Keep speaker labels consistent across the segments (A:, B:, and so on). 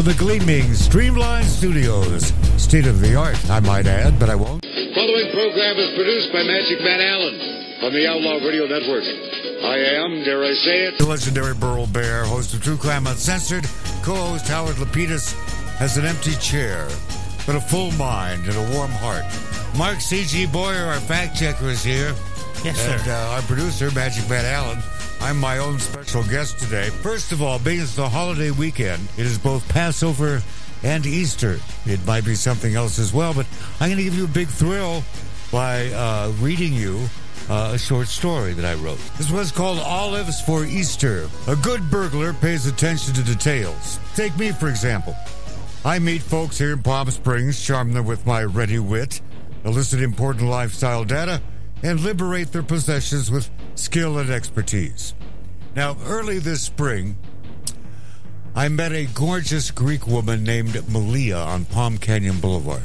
A: from the gleaming Streamline Studios. State of the art, I might add, but I won't.
B: Following program is produced by Magic Man Allen on the Outlaw Radio Network. I am, dare I say it,
A: The legendary Burl Barer, host of True Crime Uncensored, co-host Howard Lapidus, has an empty chair, but a full mind and a warm heart. Mark C.G. Boyer, our fact checker, is here.
C: Yes, sir.
A: And uh, our producer, Magic Man Allen. I'm my own special guest today. First of all, being it's the holiday weekend, it is both Passover and Easter. It might be something else as well, but I'm going to give you a big thrill by uh, reading you uh, a short story that I wrote. This was called Olives for Easter. A good burglar pays attention to details. Take me, for example. I meet folks here in Palm Springs, charm them with my ready wit, elicit important lifestyle data, and liberate their possessions with skill and expertise. Now, early this spring, I met a gorgeous Greek woman named Malia on Palm Canyon Boulevard.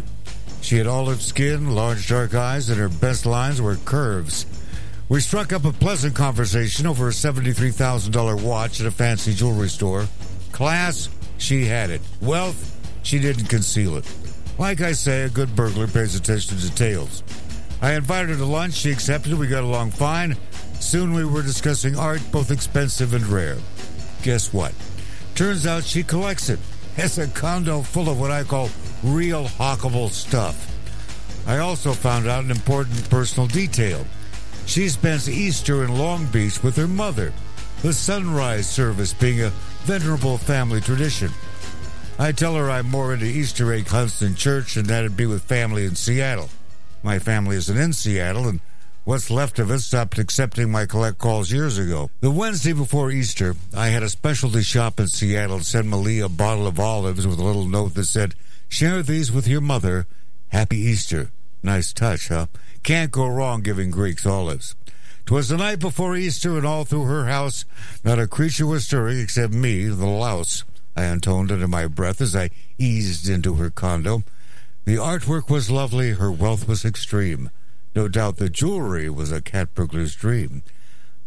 A: She had olive skin, large dark eyes, and her best lines were curves. We struck up a pleasant conversation over a $73,000 watch at a fancy jewelry store. Class, she had it. Wealth, she didn't conceal it. Like I say, a good burglar pays attention to details. I invited her to lunch. She accepted. We got along fine. Soon we were discussing art, both expensive and rare. Guess what? Turns out she collects it. Has a condo full of what I call real hawkable stuff. I also found out an important personal detail. She spends Easter in Long Beach with her mother, the sunrise service being a venerable family tradition. I tell her I'm more into Easter egg hunts than church and that'd be with family in Seattle. My family isn't in Seattle, and what's left of it stopped accepting my collect calls years ago. The Wednesday before Easter, I had a specialty shop in Seattle send Malia a bottle of olives with a little note that said, Share these with your mother. Happy Easter. Nice touch, huh? Can't go wrong giving Greeks olives. 'Twas the night before Easter, and all through her house, not a creature was stirring except me, the louse. I intoned under my breath as I eased into her condo. The artwork was lovely, her wealth was extreme. No doubt the jewelry was a cat burglar's dream.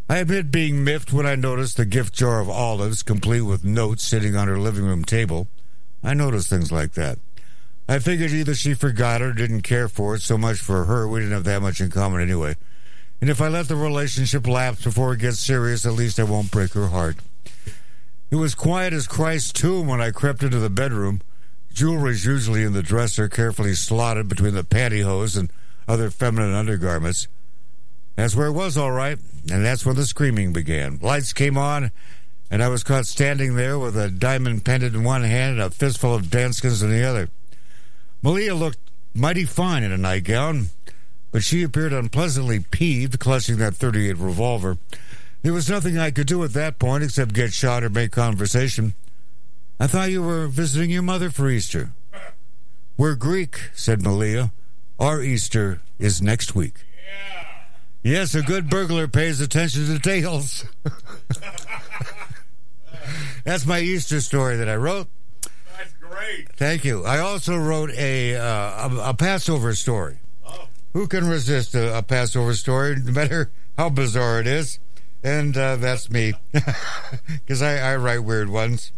A: I admit being miffed when I noticed the gift jar of olives, complete with notes, sitting on her living room table. I notice things like that. I figured either she forgot or didn't care for it so much for her. We didn't have that much in common anyway. And if I let the relationship lapse before it gets serious, at least I won't break her heart. It was quiet as Christ's tomb when I crept into the bedroom. Jewelry's usually in the dresser, carefully slotted between the pantyhose and other feminine undergarments. That's where it was, all right, and that's when the screaming began. Lights came on, and I was caught standing there with a diamond pendant in one hand and a fistful of Danskins in the other. Malia looked mighty fine in a nightgown, but she appeared unpleasantly peeved, clutching that 38 revolver. There was nothing I could do at that point except get shot or make conversation. I thought you were visiting your mother for Easter. We're Greek, said Malia. Our Easter is next week.
D: Yeah.
A: Yes, a good burglar pays attention to details. That's my Easter story that I wrote.
D: That's great.
A: Thank you. I also wrote a uh, a, a Passover story.
D: Oh,
A: Who can resist a, a Passover story, no matter how bizarre it is? And uh, that's me, because I, I write weird ones.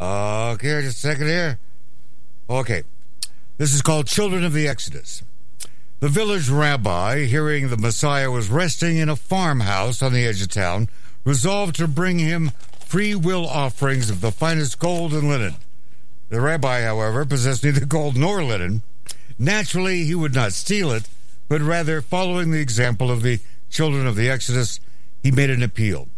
A: Uh, okay, just a second here. Okay, this is called Children of the Exodus. The village rabbi, hearing the Messiah was resting in a farmhouse on the edge of town, resolved to bring him free will offerings of the finest gold and linen. The rabbi, however, possessed neither gold nor linen. Naturally, he would not steal it, but rather, following the example of the children of the Exodus, he made an appeal.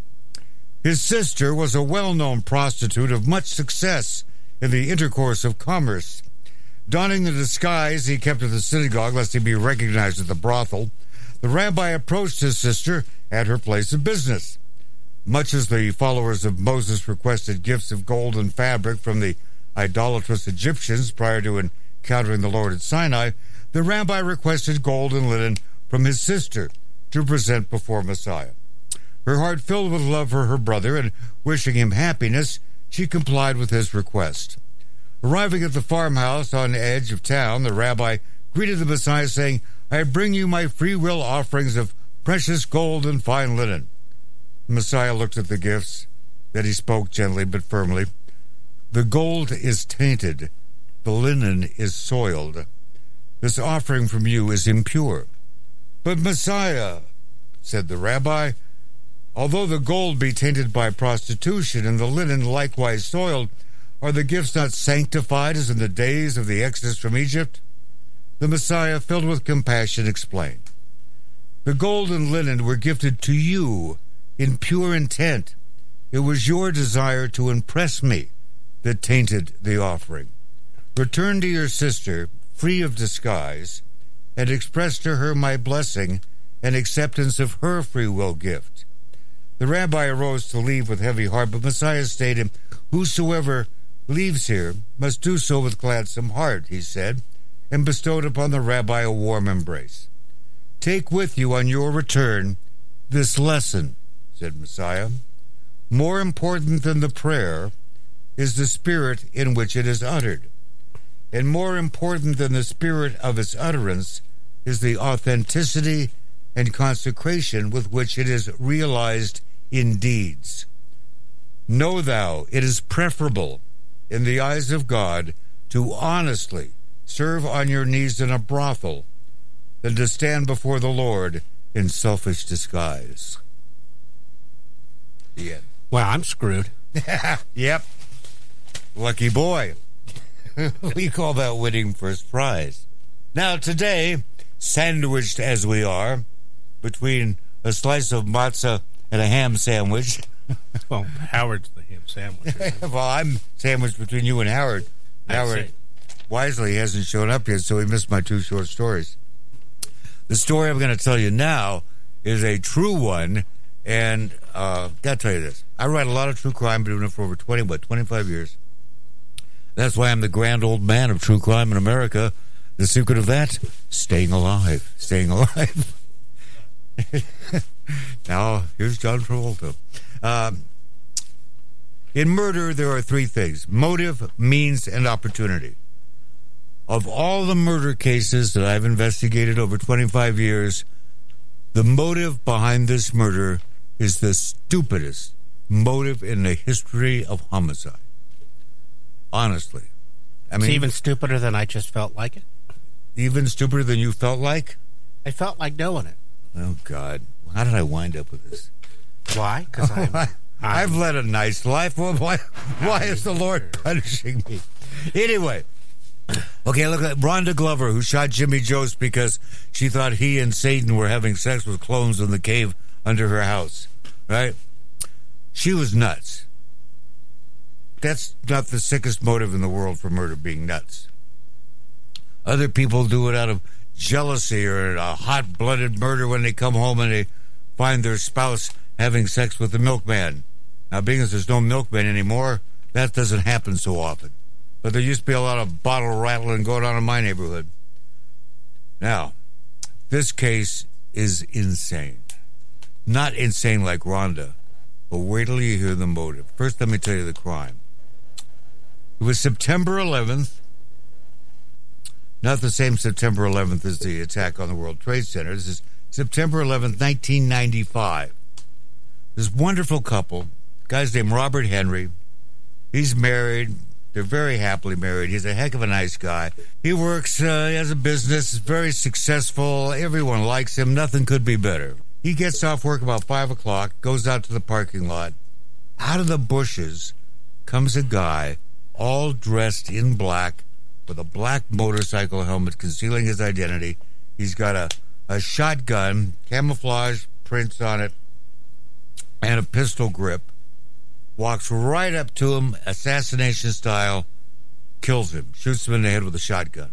A: His sister was a well known prostitute of much success in the intercourse of commerce. Donning the disguise he kept at the synagogue lest he be recognized at the brothel, the rabbi approached his sister at her place of business. Much as the followers of Moses requested gifts of gold and fabric from the idolatrous Egyptians prior to encountering the Lord at Sinai, the rabbi requested gold and linen from his sister to present before Messiah. Her heart filled with love for her brother and wishing him happiness, she complied with his request. Arriving at the farmhouse on the edge of town, the rabbi greeted the Messiah, saying, I bring you my free will offerings of precious gold and fine linen. The Messiah looked at the gifts. Then he spoke gently but firmly. The gold is tainted, the linen is soiled. This offering from you is impure. But Messiah, said the rabbi, although the gold be tainted by prostitution and the linen likewise soiled, are the gifts not sanctified as in the days of the exodus from Egypt? The Messiah, filled with compassion, explained The gold and linen were gifted to you in pure intent. It was your desire to impress me that tainted the offering. Return to your sister, free of disguise, and express to her my blessing and acceptance of her free will gift. The rabbi arose to leave with heavy heart, but Messiah stated, him, Whosoever leaves here must do so with gladsome heart, he said, and bestowed upon the rabbi a warm embrace. Take with you on your return this lesson, said Messiah. More important than the prayer is the spirit in which it is uttered. And more important than the spirit of its utterance is the authenticity and consecration with which it is realized in deeds. Know thou, it is preferable in the eyes of God to honestly serve on your knees in a brothel than to stand before the Lord in selfish disguise. The end.
C: Well, I'm screwed.
A: yep. Lucky boy. we call that winning first prize. Now, today, sandwiched as we are between a slice of matzah and a ham sandwich.
C: well, Howard's the ham sandwich.
A: well, I'm sandwiched between you and Howard.
C: I'd
A: Howard
C: say.
A: wisely hasn't shown up yet, so he missed my two short stories. The story I'm going to tell you now is a true one, and uh, gotta tell you this: I write a lot of true crime, been doing it for over twenty, what, twenty five years. That's why I'm the grand old man of true crime in America. The secret of that: staying alive, staying alive. now here's John Travolta. Um, in murder, there are three things motive, means, and opportunity. Of all the murder cases that I've investigated over 25 years, the motive behind this murder is the stupidest motive in the history of homicide. Honestly. I mean,
C: it's even stupider than I just felt like it.
A: even stupider than you felt like?
C: I felt like doing it.
A: Oh, God. How did I wind up with this?
C: Why? Because I'm,
A: I've led a nice life. Well, why, why is the Lord punishing me? Anyway, okay, look at Rhonda Glover, who shot Jimmy Jost because she thought he and Satan were having sex with clones in the cave under her house, right? She was nuts. That's not the sickest motive in the world for murder, being nuts. Other people do it out of jealousy or a hot blooded murder when they come home and they find their spouse having sex with the milkman. Now, being as there's no milkman anymore, that doesn't happen so often. But there used to be a lot of bottle rattling going on in my neighborhood. Now, this case is insane. Not insane like Rhonda, but wait till you hear the motive. First, let me tell you the crime. It was September 11th, not the same September 11th as the attack on the World Trade Center. This is September 11th, 1995. This wonderful couple, guy's named Robert Henry. He's married. They're very happily married. He's a heck of a nice guy. He works, uh, he has a business, is very successful. Everyone likes him. Nothing could be better. He gets off work about 5 o'clock, goes out to the parking lot. Out of the bushes comes a guy all dressed in black with a black motorcycle helmet concealing his identity. He's got a, a shotgun, camouflage prints on it, and a pistol grip. Walks right up to him, assassination style, kills him, shoots him in the head with a shotgun.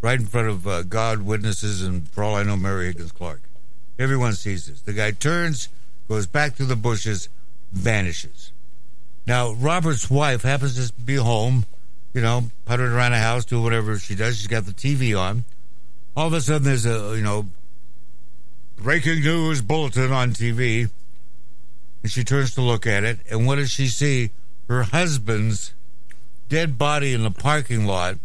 A: Right in front of uh, God, witnesses, and for all I know, Mary Higgins Clark. Everyone sees this. The guy turns, goes back through the bushes, vanishes. Now, Robert's wife happens to be home, you know, puttering around the house, doing whatever she does. She's got the TV on. All of a sudden, there's a, you know, breaking news bulletin on TV. And she turns to look at it. And what does she see? Her husband's dead body in the parking lot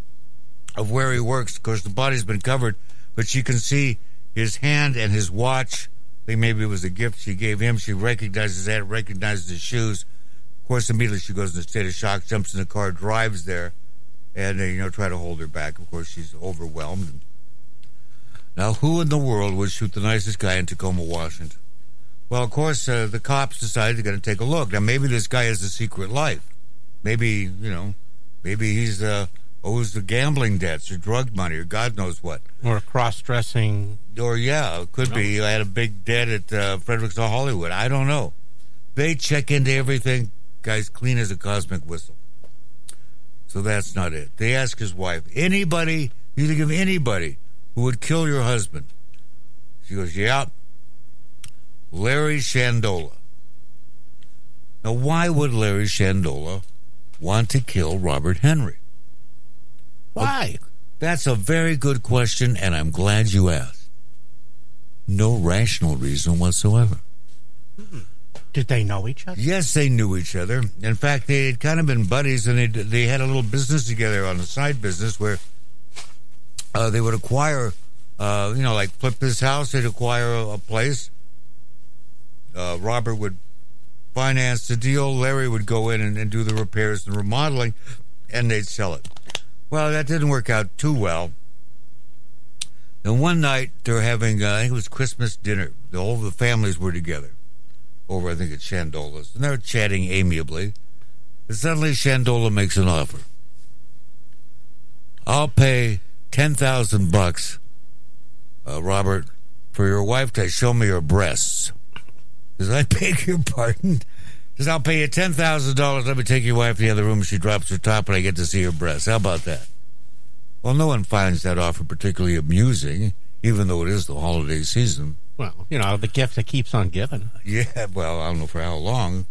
A: of where he works. Of course, the body's been covered, but she can see his hand and his watch. I think maybe it was a gift she gave him. She recognizes that, recognizes his shoes. Of course, immediately she goes in a state of shock, jumps in the car, drives there, and uh, you know, try to hold her back. Of course, she's overwhelmed. Now, who in the world would shoot the nicest guy in Tacoma, Washington? Well, of course, uh, the cops decided they're going to take a look. Now, maybe this guy has a secret life. Maybe, you know, maybe he's uh, owes the gambling debts or drug money or God knows what.
C: Or cross dressing.
A: Or, yeah, it could be I had a big debt at uh, Frederick's of Hollywood. I don't know. They check into everything, guys, clean as a cosmic whistle. So that's not it. They ask his wife, anybody, you think of anybody who would kill your husband? She goes, yeah, Larry Shandola. Now, why would Larry Shandola want to kill Robert Henry?
C: Why?
A: That's a very good question, and I'm glad you asked. No rational reason whatsoever.
C: Did they know each other?
A: Yes, they knew each other. In fact, they had kind of been buddies, and they they had a little business together on a side business where uh, they would acquire, uh, you know, like flip this house, they'd acquire a, a place. Uh, Robert would finance the deal. Larry would go in and, and do the repairs and remodeling, and they'd sell it. Well, that didn't work out too well. And one night they're having, uh, I think it was Christmas dinner. Whole the families were together over, I think, at Shandola's, and they're chatting amiably. And suddenly, Shandola makes an offer. I'll pay ten thousand bucks, uh, Robert, for your wife to show me her breasts. Does I beg your pardon? Says I'll pay you ten thousand dollars. Let me take your wife to the other room. She drops her top, and I get to see her breasts. How about that? Well, no one finds that offer particularly amusing, even though it is the holiday season.
C: Well, you know, the gift that keeps on giving.
A: Yeah, well, I don't know for how long,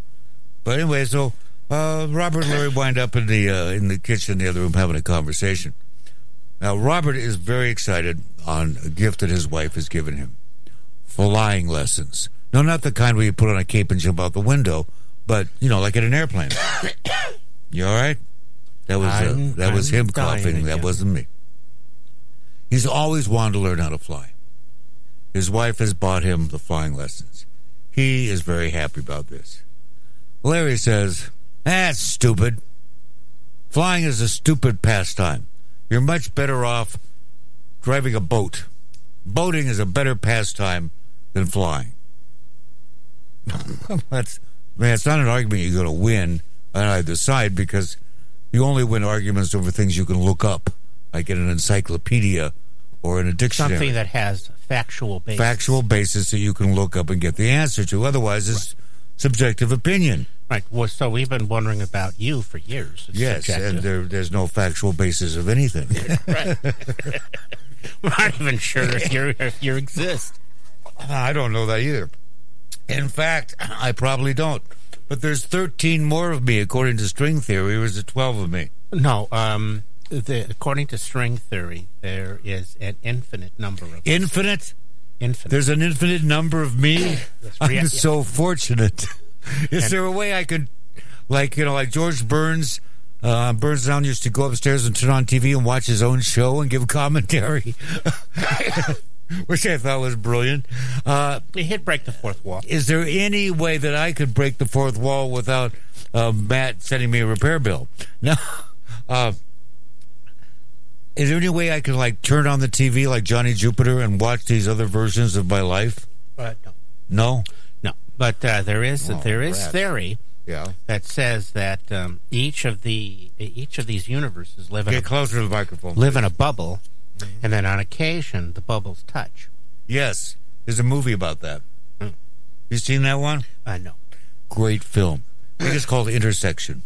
A: but anyway, so uh, Robert and Larry wind up in the uh, in the kitchen in the other room having a conversation. Now, Robert is very excited on a gift that his wife has given him: flying lessons. No, not the kind where you put on a cape and jump out the window, but you know, like in an airplane. you all right? That was uh,
C: I'm-
A: that was him coughing. That wasn't me. He's always wanted to learn how to fly. His wife has bought him the flying lessons. He is very happy about this. Larry says, That's stupid. Flying is a stupid pastime. You're much better off driving a boat. Boating is a better pastime than flying. That's man, it's not an argument you're going to win on either side because you only win arguments over things you can look up, like in an encyclopedia or in a dictionary
C: Something that has factual basis.
A: factual basis that you can look up and get the answer to. Otherwise, it's subjective opinion.
C: Right. Well, so we've been wondering about you for years. It's
A: Yes,
C: subjective.
A: and there, there's no factual basis of anything. Here. Right.
C: We're not even sure if you if you exist.
A: I don't know that either. In fact, I probably don't. But there's 13 more of me, according to string theory, or is it 12 of me?
C: No. Um. The, according to string theory, there is an infinite number of
A: Infinite?
C: infinite.
A: There's an infinite number of me?
C: Yes,
A: I'm
C: yeah, yeah.
A: so fortunate. Is
C: And-
A: there a way I could, like, you know, like George Burns? Uh, Burns Down used to go upstairs and turn on TV and watch his own show and give commentary, which I thought was brilliant. Uh,
C: He hit break the fourth wall.
A: is there any way that I could break the fourth wall without uh, Matt sending me a repair bill? No. Uh, is there any way I could like turn on the TV like Johnny Jupiter and watch these other versions of my life?
C: But no,
A: No.
C: no. But uh, there is
A: Oh,
C: there is theory
A: Yeah.
C: that says that um, each of the each of these universes live in
A: Get
C: a,
A: closer to the microphone.
C: live in a bubble, and then on occasion the bubbles touch.
A: Yes. There's a movie about that.
C: Mm.
A: You seen that one?
C: Uh, know.
A: Great film. I think it's called Intersection.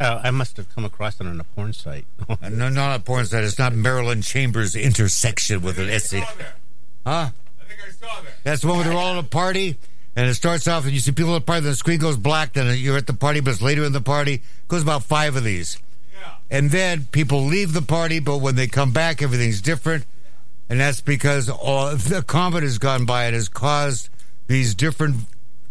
C: Uh, I must have come across it on a porn site.
A: Uh, No, not a porn site. It's not Marilyn Chambers Intersection with an S.
D: saw that.
A: Huh?
D: I think I saw that.
A: That's the one where they're all at a party, and it starts off, and you see people at the party, then the screen goes black, then you're at the party, but it's later in the party. It goes about five of these. And then people leave the party, but when they come back, everything's different. And that's because all, the comet has gone by and has caused these different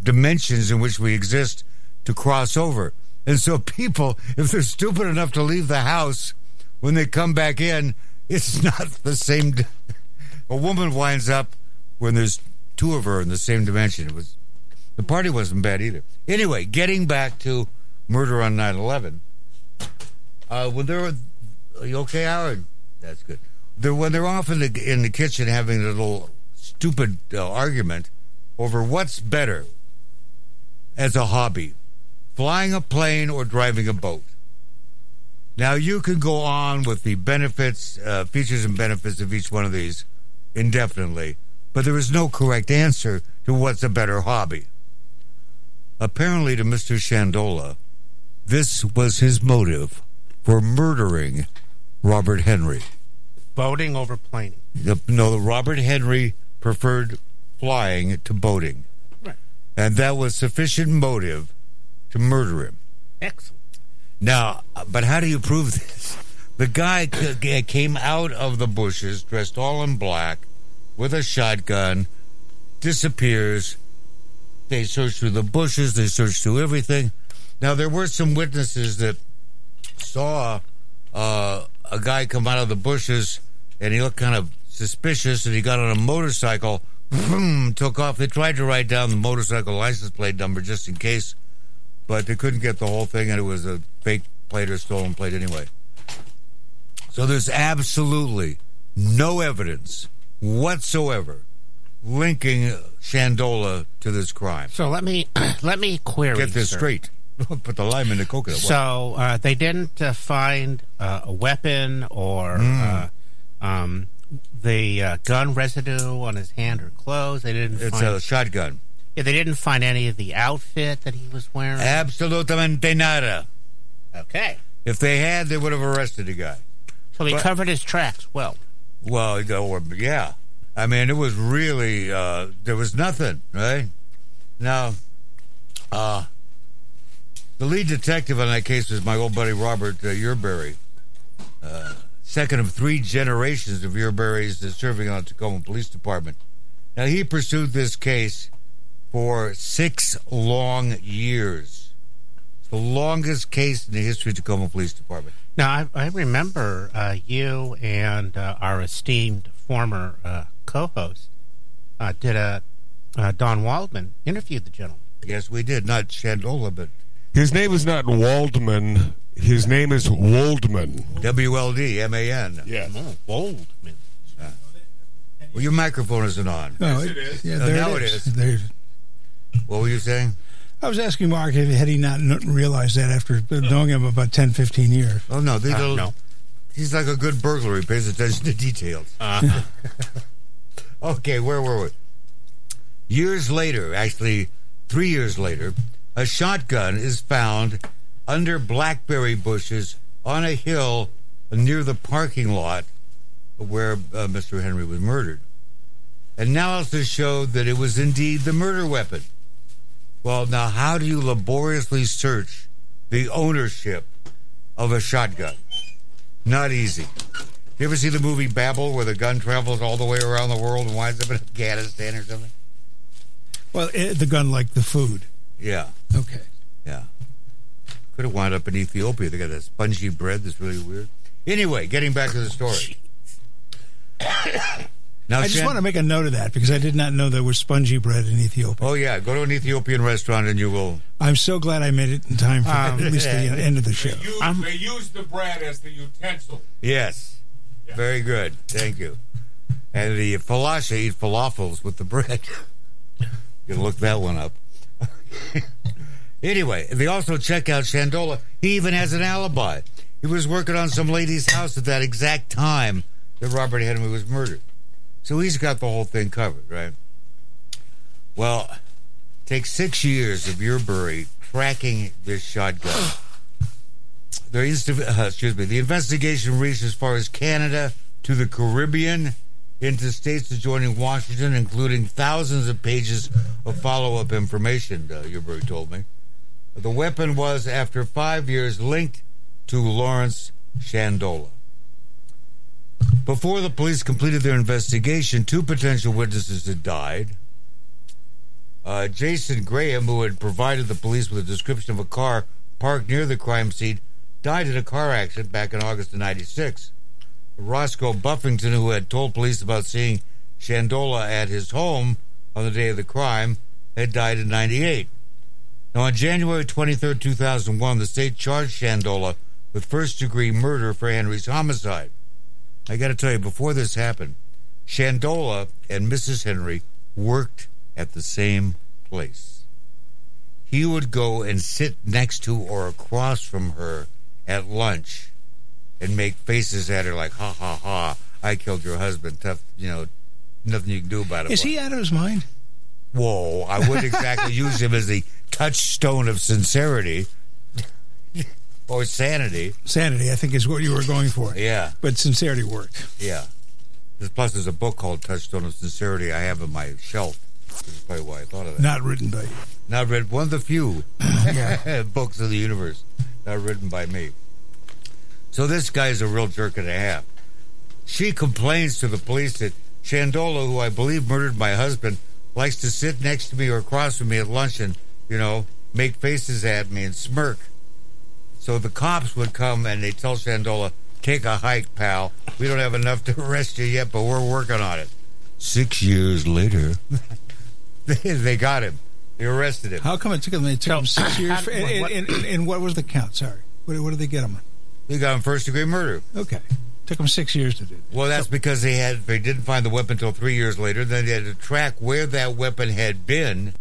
A: dimensions in which we exist to cross over. And so people, if they're stupid enough to leave the house, when they come back in, it's not the same. A woman winds up when there's two of her in the same dimension. It was The party wasn't bad either. Anyway, getting back to murder on 9 11. Uh, when they're, are you okay, Howard? That's good. They're, when they're off in the, in the kitchen having a little stupid uh, argument over what's better as a hobby flying a plane or driving a boat. Now, you can go on with the benefits, uh, features, and benefits of each one of these indefinitely, but there is no correct answer to what's a better hobby. Apparently, to Mr. Shandola, this was his motive for murdering Robert Henry.
C: Boating over planing.
A: The, no, the Robert Henry preferred flying to boating.
C: Right.
A: And that was sufficient motive to murder him.
C: Excellent.
A: Now, but how do you prove this? The guy came out of the bushes dressed all in black with a shotgun, disappears. They search through the bushes, they search through everything. Now, there were some witnesses that saw uh, a guy come out of the bushes and he looked kind of suspicious and he got on a motorcycle, boom, took off. They tried to write down the motorcycle license plate number just in case, but they couldn't get the whole thing and it was a fake plate or stolen plate anyway. So there's absolutely no evidence whatsoever linking Shandola to this crime.
C: So let me let me query.
A: Get this
C: sir.
A: straight. Put the lime in the coconut.
C: So uh, they didn't uh, find uh, a weapon or uh, um, the uh, gun residue on his hand or clothes. They didn't.
A: it's
C: find,
A: a shotgun.
C: yeah, they didn't find any of the outfit that he was wearing.
A: Absolutamente nada.
C: okay,
A: If they had, they would have arrested the guy.
C: so he
A: But-
C: covered his tracks well.
A: Well, yeah. I mean, it was really uh, there was nothing, right? Now, uh, the lead detective on that case was my old buddy Robert uh, Yerbury, uh, second of three generations of Yerburys serving on the Tacoma Police Department. Now, he pursued this case for six long years. It's the longest case in the history of Tacoma Police Department.
C: Now I, I remember uh, you and uh, our esteemed former uh, co-host uh, did a uh, Don Waldman interviewed the gentleman.
A: Yes, we did. Not Shandola, but
E: His name is not Waldman. His name is Waldman.
A: W L D M A N. Yeah.
E: Yes.
C: Oh, Waldman.
A: Well, your microphone isn't on.
F: No,
D: Yes, it is.
F: Yeah,
A: Uh,
F: there
A: now
F: it
A: it
F: is.
A: is.
F: There-
A: What were you saying?
F: I was asking Mark if had he not kn- realized that after knowing him about 10, 15 years.
A: Oh no, these
C: Uh, no.
A: he's like a good burglar. He pays attention to details.
C: Uh,
A: Okay, where were we? Years later, actually three years later, a shotgun is found under blackberry bushes on a hill near the parking lot where uh, Mr. Henry was murdered. Analysis showed that it was indeed the murder weapon. Well, now, how do you laboriously search the ownership of a shotgun? Not easy. You ever see the movie Babel where the gun travels all the way around the world and winds up in Afghanistan or something?
F: Well, eh, the gun like the food.
A: Yeah,
F: Okay.
A: yeah. Could have wound up in Ethiopia. They got that spongy bread that's really weird. Anyway, getting back to the story. now,
F: I just
A: Shan-
F: want to make a note of that because I did not know there was spongy bread in Ethiopia.
A: Oh yeah, go to an Ethiopian restaurant and you will.
F: I'm so glad I made it in time for
C: Um,
F: at least the end of the show.
D: They use,
C: I'm-
D: they use the bread as the utensil.
A: Yes, very good. Thank you. And the falasha eat falafels with the bread. you can look that one up. anyway, they also check out Shandola. He even has an alibi. He was working on some lady's house at that exact time that Robert Henry was murdered. So he's got the whole thing covered, right? Well, take six years of Yerbury tracking this shotgun. The inst- uh, excuse me. The investigation reached as far as Canada to the Caribbean, into states adjoining Washington, including thousands of pages of follow-up information. Uh, Yerbury told me. The weapon was, after five years, linked to Lawrence Shandola. Before the police completed their investigation, two potential witnesses had died. Uh, Jason Graham, who had provided the police with a description of a car parked near the crime scene, died in a car accident back in August of 96. Roscoe Buffington, who had told police about seeing Shandola at his home on the day of the crime, had died in 98. Now, on January 23, 2001, the state charged Shandola with first degree murder for Henry's homicide. I got to tell you, before this happened, Shandola and Mrs. Henry worked at the same place. He would go and sit next to or across from her at lunch and make faces at her like, ha ha ha, I killed your husband. Tough, you know, nothing you can do about it.
F: Is he out of his mind?
A: Whoa, I wouldn't exactly use him as the touchstone of sincerity or sanity.
F: Sanity, I think, is what you were going for.
A: Yeah,
F: But sincerity worked.
A: yeah. Plus, there's a book called Touchstone of Sincerity I have on my shelf. That's probably why I thought of that.
F: Not written by you.
A: Not read one of the few books of the universe not written by me. So this guy's a real jerk and a half. She complains to the police that Shandola, who I believe murdered my husband, likes to sit next to me or across from me at lunch and, you know, make faces at me and smirk. So the cops would come and they tell Shandola, take a hike, pal. We don't have enough to arrest you yet, but we're working on it. Six years later, they, they got him. They arrested him.
F: How come it took them, it took them six years? For, and,
C: what-
F: and, and, and what was the count? Sorry. What, what did they get him on?
A: They got him first degree murder.
F: Okay. Took them six years to do that.
A: Well, that's because they had they didn't find the weapon until three years later. Then they had to track where that weapon had been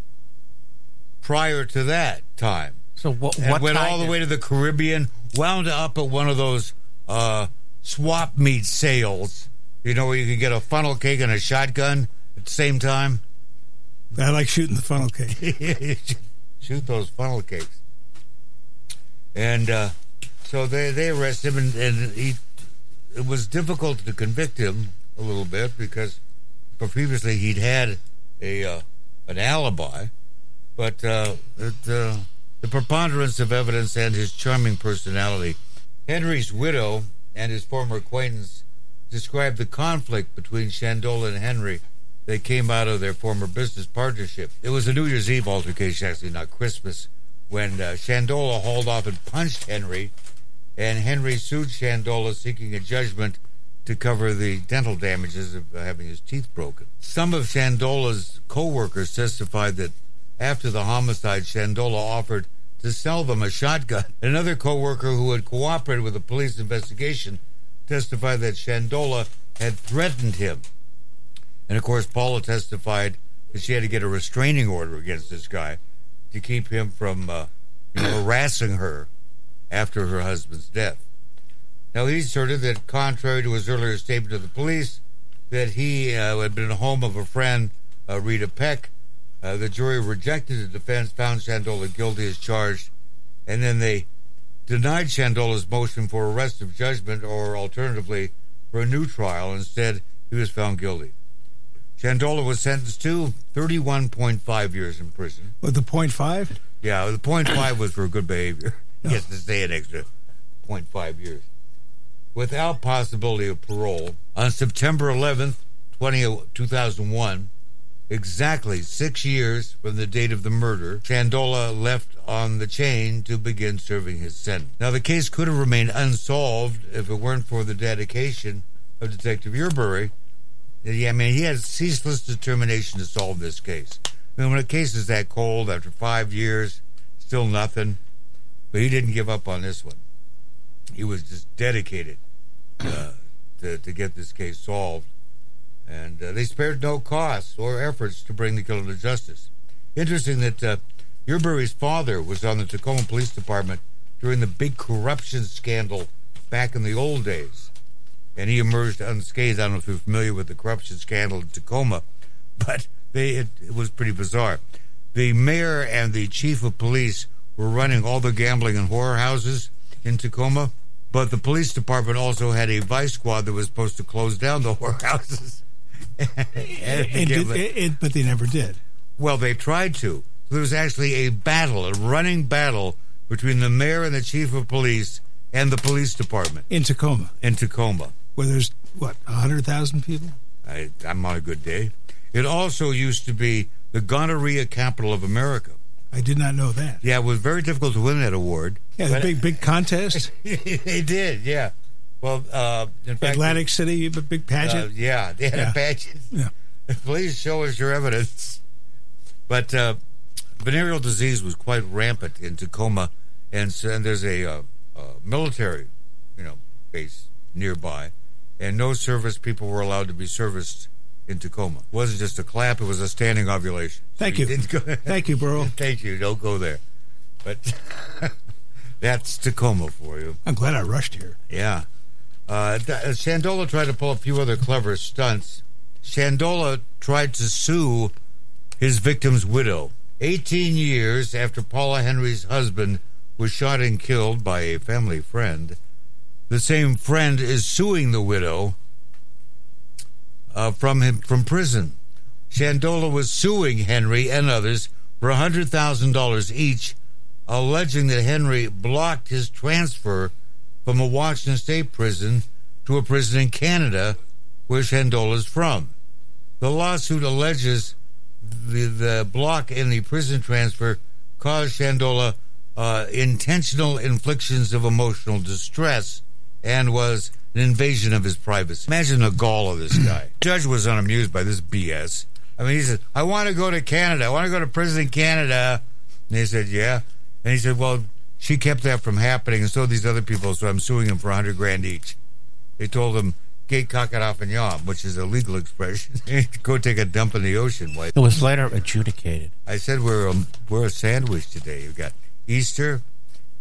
A: prior to that time,
C: So what?
A: and
C: what
A: went all the way to the Caribbean, wound up at one of those uh, swap meet sales. You know where you can get a funnel cake and a shotgun at the same time.
F: I like shooting the funnel cake.
A: Shoot those funnel cakes. And uh, so they they arrest him, and, and he it was difficult to convict him a little bit because previously he'd had a uh, an alibi, but uh, it, uh, the preponderance of evidence and his charming personality. Henry's widow and his former acquaintance described the conflict between Shandola and Henry They came out of their former business partnership. It was a New Year's Eve altercation, actually, not Christmas, when uh, Shandola hauled off and punched Henry, and Henry sued Shandola seeking a judgment to cover the dental damages of having his teeth broken. Some of Shandola's co-workers testified that after the homicide, Shandola offered to sell them a shotgun. Another co-worker who had cooperated with the police investigation testified that Shandola had threatened him. And of course, Paula testified that she had to get a restraining order against this guy to keep him from uh, you know, harassing her after her husband's death. Now, he asserted that, contrary to his earlier statement to the police, that he uh, had been home of a friend, uh, Rita Peck. Uh, the jury rejected the defense, found Shandola guilty as charged, and then they denied Shandola's motion for arrest of judgment or alternatively for a new trial. Instead, he was found guilty. Shandola was sentenced to 31.5 years in prison.
F: With the point five?
A: Yeah, the point five was for good behavior. He gets to stay an extra 0.5 years. Without possibility of parole, on September 11th, 20, 2001, exactly six years from the date of the murder, Shandola left on the chain to begin serving his sentence. Now, the case could have remained unsolved if it weren't for the dedication of Detective Yerbury. I mean, he had ceaseless determination to solve this case. I mean, when a case is that cold after five years, still nothing. But he didn't give up on this one. He was just dedicated uh, to, to get this case solved. And uh, they spared no costs or efforts to bring the killer to justice. Interesting that uh, Yerbury's father was on the Tacoma Police Department during the big corruption scandal back in the old days. And he emerged unscathed. I don't know if you're familiar with the corruption scandal in Tacoma, but they, it, it was pretty bizarre. The mayor and the chief of police were running all the gambling and horror houses in Tacoma, but the police department also had a vice squad that was supposed to close down the horror houses. and
F: And did, it, it- but they never did.
A: well, they tried to. There was actually a battle, a running battle between the mayor and the chief of police and the police department
F: In Tacoma,
A: in Tacoma.
F: where there's, what, 100,000 people?
A: I, I'm on a good day. It also used to be the gonorrhea capital of America.
F: I did not know that.
A: Yeah, it was very difficult to win that award.
F: Yeah, the big, big contest.
A: they did, yeah. Well, uh, in fact,
F: Atlantic City, a big
A: uh,
F: pageant.
A: yeah, they had
F: Yeah.
A: a pageant.
F: Yeah.
A: Please show us your evidence. But uh, venereal disease was quite rampant in Tacoma, and, and there's a uh, uh, military, you know, base nearby, and no service people were allowed to be serviced in Tacoma. It wasn't just a clap; it was a standing ovulation. So
F: Thank you. Thank you, Burl.
A: Thank you. Don't go there. But that's Tacoma for you.
F: I'm glad I rushed here.
A: Yeah. Uh, th- uh, Shandola tried to pull a few other clever stunts. Shandola tried to sue his victim's widow. 18 years after Paula Henry's husband was shot and killed by a family friend, the same friend is suing the widow uh, from him from prison. Shandola was suing Henry and others for $100,000 each, alleging that Henry blocked his transfer from a Washington State prison to a prison in Canada, where Shandola is from. The lawsuit alleges the, the block in the prison transfer caused Shandola uh, intentional inflictions of emotional distress and was an invasion of his privacy. Imagine the gall of this guy. Judge was unamused by this BS. I mean, he said, I want to go to Canada. I want to go to prison in Canada. And he said, Yeah. And he said, Well, she kept that from happening, and so these other people, so I'm suing them for a 100 grand each. They told him, Gate cock it off and which is a legal expression. go take a dump in the ocean. Why?
C: It was later adjudicated.
A: I said we're a, we're a sandwich today. You've got Easter,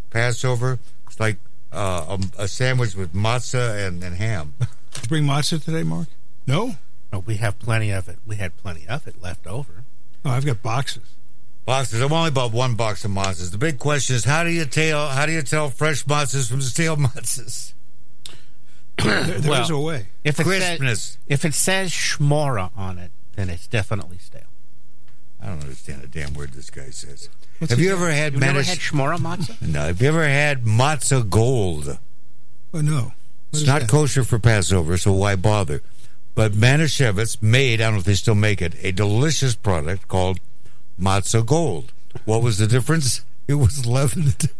A: Passover. It's like uh, a, a sandwich with matzah and, and ham.
F: Did you bring matzah today, Mark? No?
C: Oh, we have plenty of it. We had plenty of it left over.
F: Oh, I've got boxes.
A: Boxes. I've only bought one box of matzahs. The big question is how do you tell how do you tell fresh matzahs from stale matzahs?
F: There, there
C: Well,
F: is a way.
C: If it
A: Crispness.
C: says if it says shmura on it, then it's definitely stale.
A: I don't understand a damn word this guy says.
F: What's
A: have you ever had
C: You've never had shmura matzah?
A: No. Have you ever had matzah gold?
F: Oh, no. What
A: It's not
F: that?
A: kosher for Passover, so why bother? But Manischewitz made, I don't know if they still make it, a delicious product called Matzah Gold. What was the difference? It was leavened.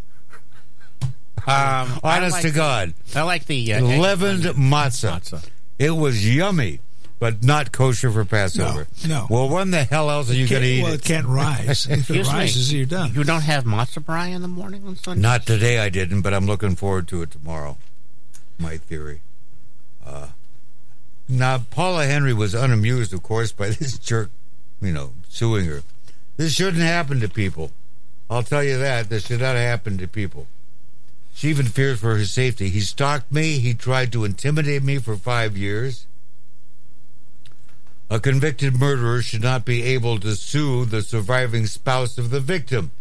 C: Um,
A: Honest
C: like,
A: to God.
C: I like the uh,
A: leavened matzah.
C: matzah.
A: It was yummy, but not kosher for Passover.
F: no.
A: Well, when the hell else are you going to eat
F: well,
A: it?
F: it can't rise. If it
C: Excuse me.
F: rises, you're done.
C: You don't have matzah brei in the morning on Sunday?
A: Not today, I didn't, but I'm looking forward to it tomorrow. My theory. Uh, now, Paula Henry was unamused, of course, by this jerk, you know, suing her. This shouldn't happen to people. I'll tell you that. This should not happen to people. She even fears for her safety. He stalked me. He tried to intimidate me for five years. A convicted murderer should not be able to sue the surviving spouse of the victim.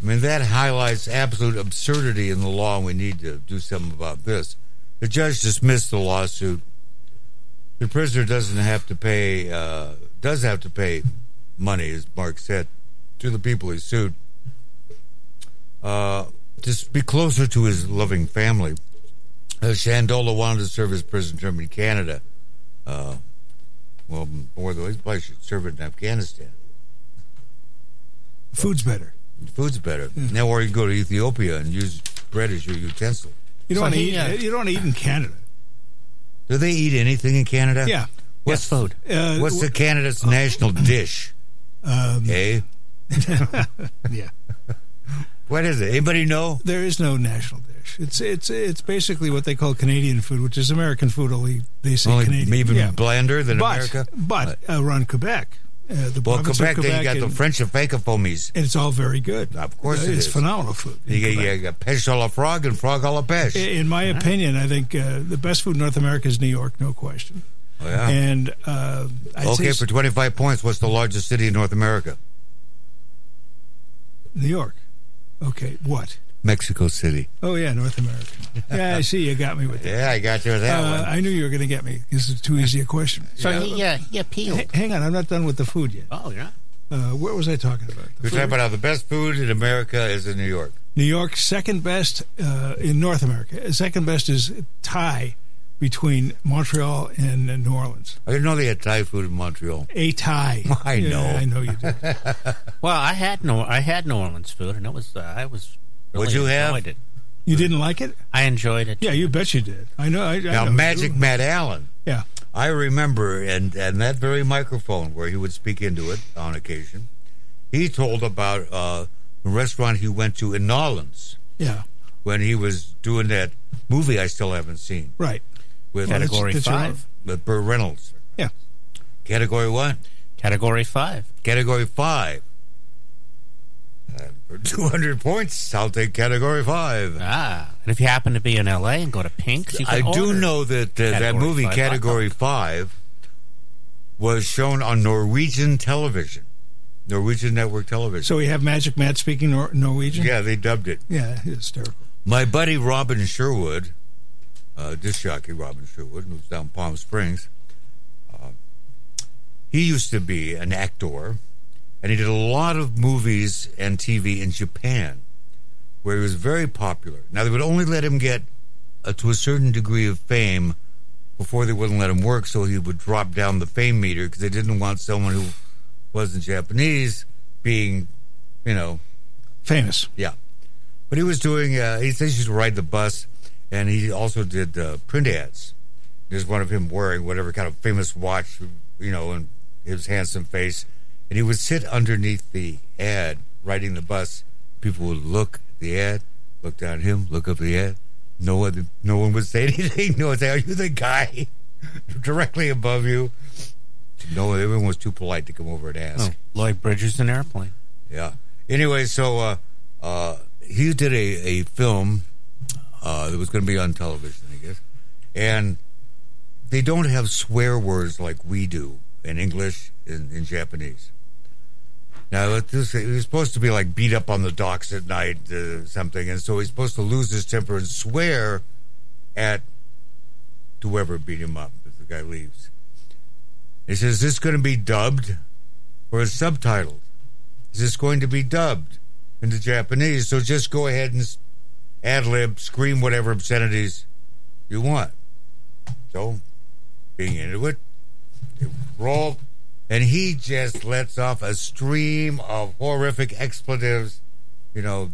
A: I mean, that highlights absolute absurdity in the law, and we need to do something about this. The judge dismissed the lawsuit. The prisoner doesn't have to pay, uh, does have to pay money, as Mark said, to the people he sued. Uh, just be closer to his loving family. Uh, Shandola wanted to serve his prison term in Canada. Uh, well, more than he probably should serve it in Afghanistan.
F: Food's better.
A: Food's better. Now, or you go to Ethiopia and use bread as your utensil.
F: You don't
C: So
F: want to
C: he,
F: eat.
C: uh,
F: you don't eat in Canada.
A: Do they eat anything in Canada?
F: Yeah.
A: What's
C: food?
F: Uh,
A: What's the Canada's national dish?
F: Um,
A: Eh?
F: yeah.
A: What is it? Anybody know?
F: There is no national dish. It's it's it's basically what they call Canadian food, which is American food. Only they say
A: Only
F: Canadian.
A: even
F: yeah.
A: blander than
F: but
A: America.
F: but around Quebec, uh, the
A: Well, Quebec,
F: of
A: then
F: Quebec,
A: you got the French
F: and,
A: French francophonies.
F: and it's all very good.
A: Of course
F: Uh,
A: it
F: it's
A: is.
F: phenomenal food.
A: You got,
F: Quebec.
A: you got pêche à la frog and frog à la pêche.
F: In my opinion, I think uh, the best food in North America is New York, no question.
A: Oh, yeah.
F: And uh,
A: okay, for 25 points, what's the largest city in North America?
F: New York. Okay, what?
A: Mexico City.
F: Oh yeah, North America. Yeah, I see. You got me with that.
A: Yeah, I got you with that
F: Uh,
A: one.
F: I knew you were going to get me. This is too easy a question.
C: So he, uh, he appealed.
F: H- hang on, I'm not done with the food yet.
C: Oh, yeah.
F: Uh, what was I talking about? The
A: We're
F: food?
A: talking about how the best food in America is in New York.
F: New York, second best uh, in North America. Second best is tie between Montreal and uh, New Orleans.
A: I didn't know they had Thai food in Montreal.
F: A tie.
A: I
F: Yeah,
A: know.
F: I know you did.
C: Well, I had no, I had New Orleans food, and it was, uh, I was. Really
A: What'd you have?
C: It.
F: You didn't like it?
C: I enjoyed it.
F: Yeah, you bet you did. I know. I, I
A: Now,
F: know.
A: Magic Matt Allen.
F: Yeah.
A: I remember, and and that very microphone where he would speak into it on occasion, he told about uh, a restaurant he went to in Nolens
F: Yeah,
A: when he was doing that movie I still haven't seen
F: right.
A: with
F: Yeah, that's-
C: Category
F: that's your
C: five.
A: with Burt Reynolds.
F: Yeah.
A: Category one,
C: Category five.
A: category five. And for two hundred points, I'll take category five.
C: Ah, and if you happen to be in L.A. and go to Pink's, you
A: I
C: can
A: do know that uh, that movie
C: five
A: Category
C: hot
A: Five was shown on Norwegian television, Norwegian network television.
F: So we have Magic Matt speaking Nor- Norwegian.
A: yeah, they dubbed it.
F: yeah, it's hysterical.
A: My buddy Robin Sherwood, uh, disc jockey Robin Sherwood, who's down Palm Springs, uh, he used to be an actor, and he did a lot of movies and TV in Japan, where he was very popular. Now they would only let him get uh, to a certain degree of fame before they wouldn't let him work, so he would drop down the fame meter because they didn't want someone who wasn't Japanese being, you know,
F: Famous.
A: yeah. But he was doing, uh, he says he used to ride the bus, and he also did uh, print ads. There's one of him wearing whatever kind of famous watch, you know, and his handsome face. And he would sit underneath the ad, riding the bus. People would look at the ad, look down at him, look up at the ad. No one, no one would say anything. No one would say, "Are you the guy directly above you?" No, everyone was too polite to come over and ask.
C: Oh, Lloyd Bridges an airplane.
A: Yeah. Anyway, so uh, uh, he did a, a film uh, that was going to be on television, I guess. And they don't have swear words like we do in English in, in Japanese. Now, was, he was supposed to be like beat up on the docks at night, uh, something, and so he's supposed to lose his temper and swear at whoever beat him up if the guy leaves. He says, Is this going to be dubbed or is subtitled? Is this going to be dubbed into Japanese? So just go ahead and ad lib, scream whatever obscenities you want. So, being into it, they roll, and he just lets off a stream of horrific expletives, you know,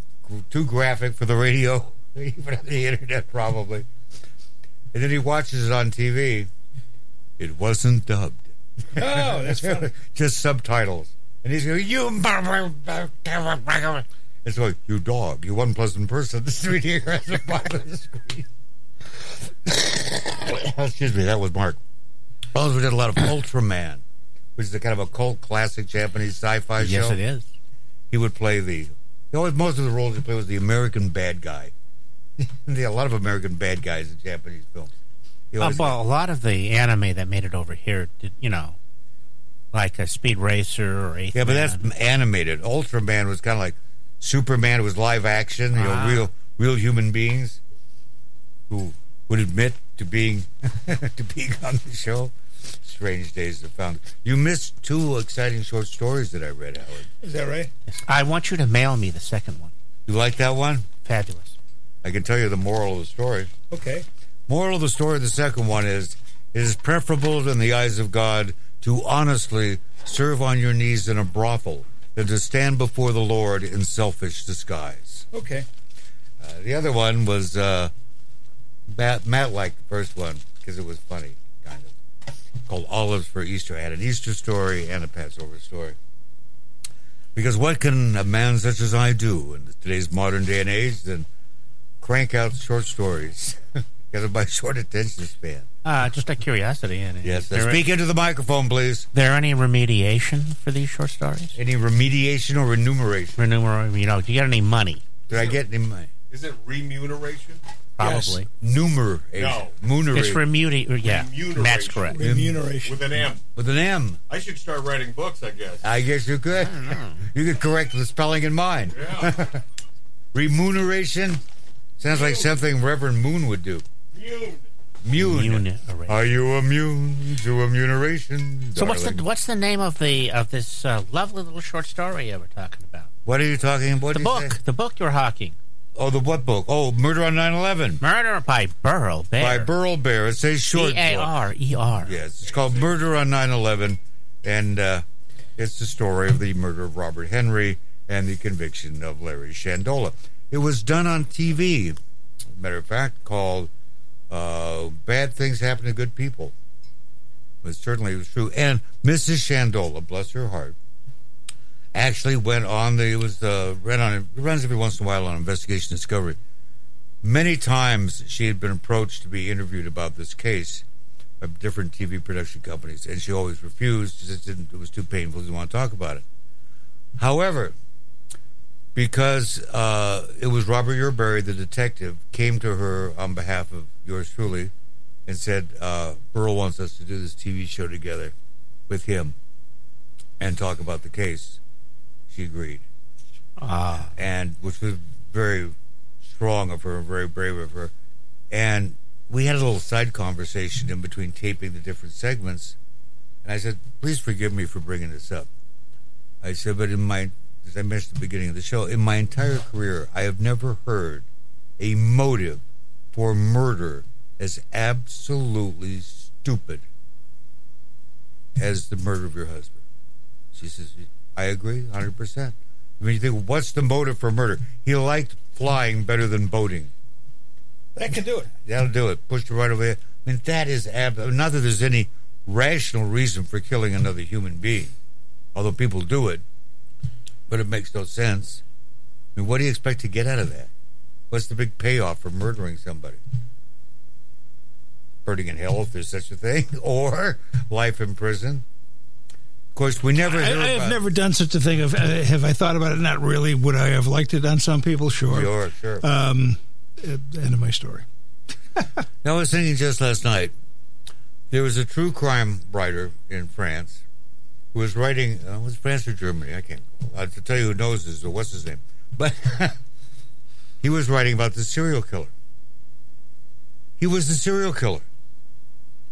A: too graphic for the radio, even on the internet, probably. And then he watches it on TV. It wasn't dubbed.
F: Oh, that's funny.
A: just subtitles. And he's going, you. It's like, you dog, you unpleasant person. The is here at the bottom of the screen. Excuse me, that was Mark. Also, we did a lot of Ultraman, which is a kind of a cult classic Japanese sci-fi
C: Yes,
A: show.
C: Yes, it is.
A: He would play the. He always, most of the roles he played was the American bad guy. a lot of American bad guys in Japanese films.
C: Uh, well, a lot of the anime that made it over here, did you know, like a Speed Racer or Eighth
A: Yeah, but
C: Man.
A: that's animated. Ultraman was kind of like Superman. It was live action. You know,
C: Ah.
A: real real human beings who would admit to being to being on the show. Strange days to found. You missed two exciting short stories that I read, Howard.
F: Is that right? Yes.
C: I want you to mail me the second one.
A: You like that one?
C: Fabulous.
A: I can tell you the moral of the story.
F: Okay.
A: Moral of the story, the second one is it is preferable in the eyes of God to honestly serve on your knees in a brothel than to stand before the Lord in selfish disguise.
F: Okay.
A: Uh, the other one was uh, Matt, Matt liked the first one because it was funny, kind of. Called Olives for Easter. I had an Easter story and a Passover story. Because what can a man such as I do in today's modern day and age than crank out short stories because of my short attention span?
C: Uh, just a curiosity. And
A: Yes.
C: is
A: Now
C: there,
A: speak into the microphone, please.
C: there any remediation for these short stories?
A: Any remediation or remuneration?
C: Remuneration, you know, do you get any money?
A: Did I get any money?
D: Is it remuneration?
C: Probably.
A: Numeration.
D: No.
A: Mooneration.
C: It's remudi- yeah,
D: Remuneration.
C: Matt's correct.
F: Remuneration.
D: With an M.
A: With an M.
D: I should start writing books, I guess.
A: I guess you could. You could correct the spelling in mine.
D: Yeah.
A: Remuneration sounds like something Reverend Moon would do.
D: Mune.
A: Mune.
C: Remuneration.
A: Are you immune to remuneration?
C: So what's the what's the name of the of this uh, lovely little short story you were talking about?
A: What are you talking about?
C: The book, the book you're hawking,
A: Oh, the what book? Oh, Murder on 9/11
C: Murder by Burl Barer.
A: by Burl Barer. It's a short
C: B A
A: book.
C: R E R.
A: Yes, it's called Murder on 9/11, and uh, it's the story of the murder of Robert Henry and the conviction of Larry Shandola. It was done on TV. Matter of fact, called uh, "Bad Things Happen to Good People." But certainly it was true. And Mrs. Shandola, bless her heart, actually went on the it was uh, ran on it runs every once in a while on Investigation Discovery. Many times she had been approached to be interviewed about this case by different TV production companies, and she always refused. She just didn't. It was too painful. She didn't want to talk about it. However, because uh, it was Robert Yerbury, the detective, came to her on behalf of yours truly and said, uh, Burl wants us to do this TV show together with him and talk about the case. She agreed.
C: Ah,
A: And which was very strong of her, and very brave of her. And we had a little side conversation in between taping the different segments. And I said, please forgive me for bringing this up. I said, but in my, as I mentioned at the beginning of the show, in my entire career, I have never heard a motive for murder as absolutely stupid as the murder of your husband. She says, I agree, 100%. I mean, you think, what's the motive for murder? He liked flying better than boating.
F: That can do it.
A: That'll do it. Pushed her right over there. I mean, that is ab- not that there's any rational reason for killing another human being, although people do it, but it makes no sense. I mean, what do you expect to get out of that? What's the big payoff for murdering somebody? Burning in hell, if there's such a thing, or life in prison. Of course, we never.
F: I, I have never done such a thing. Of, uh, have I thought about it? Not really. Would I have liked it on some people? Sure.
A: Sure, sure.
F: Um, uh, end of my story.
A: I was thinking just last night. There was a true crime writer in France who was writing. Uh, was it France or Germany? I can't. Uh, to tell you who knows this, or what's his name? But he was writing about the serial killer. He was the serial killer.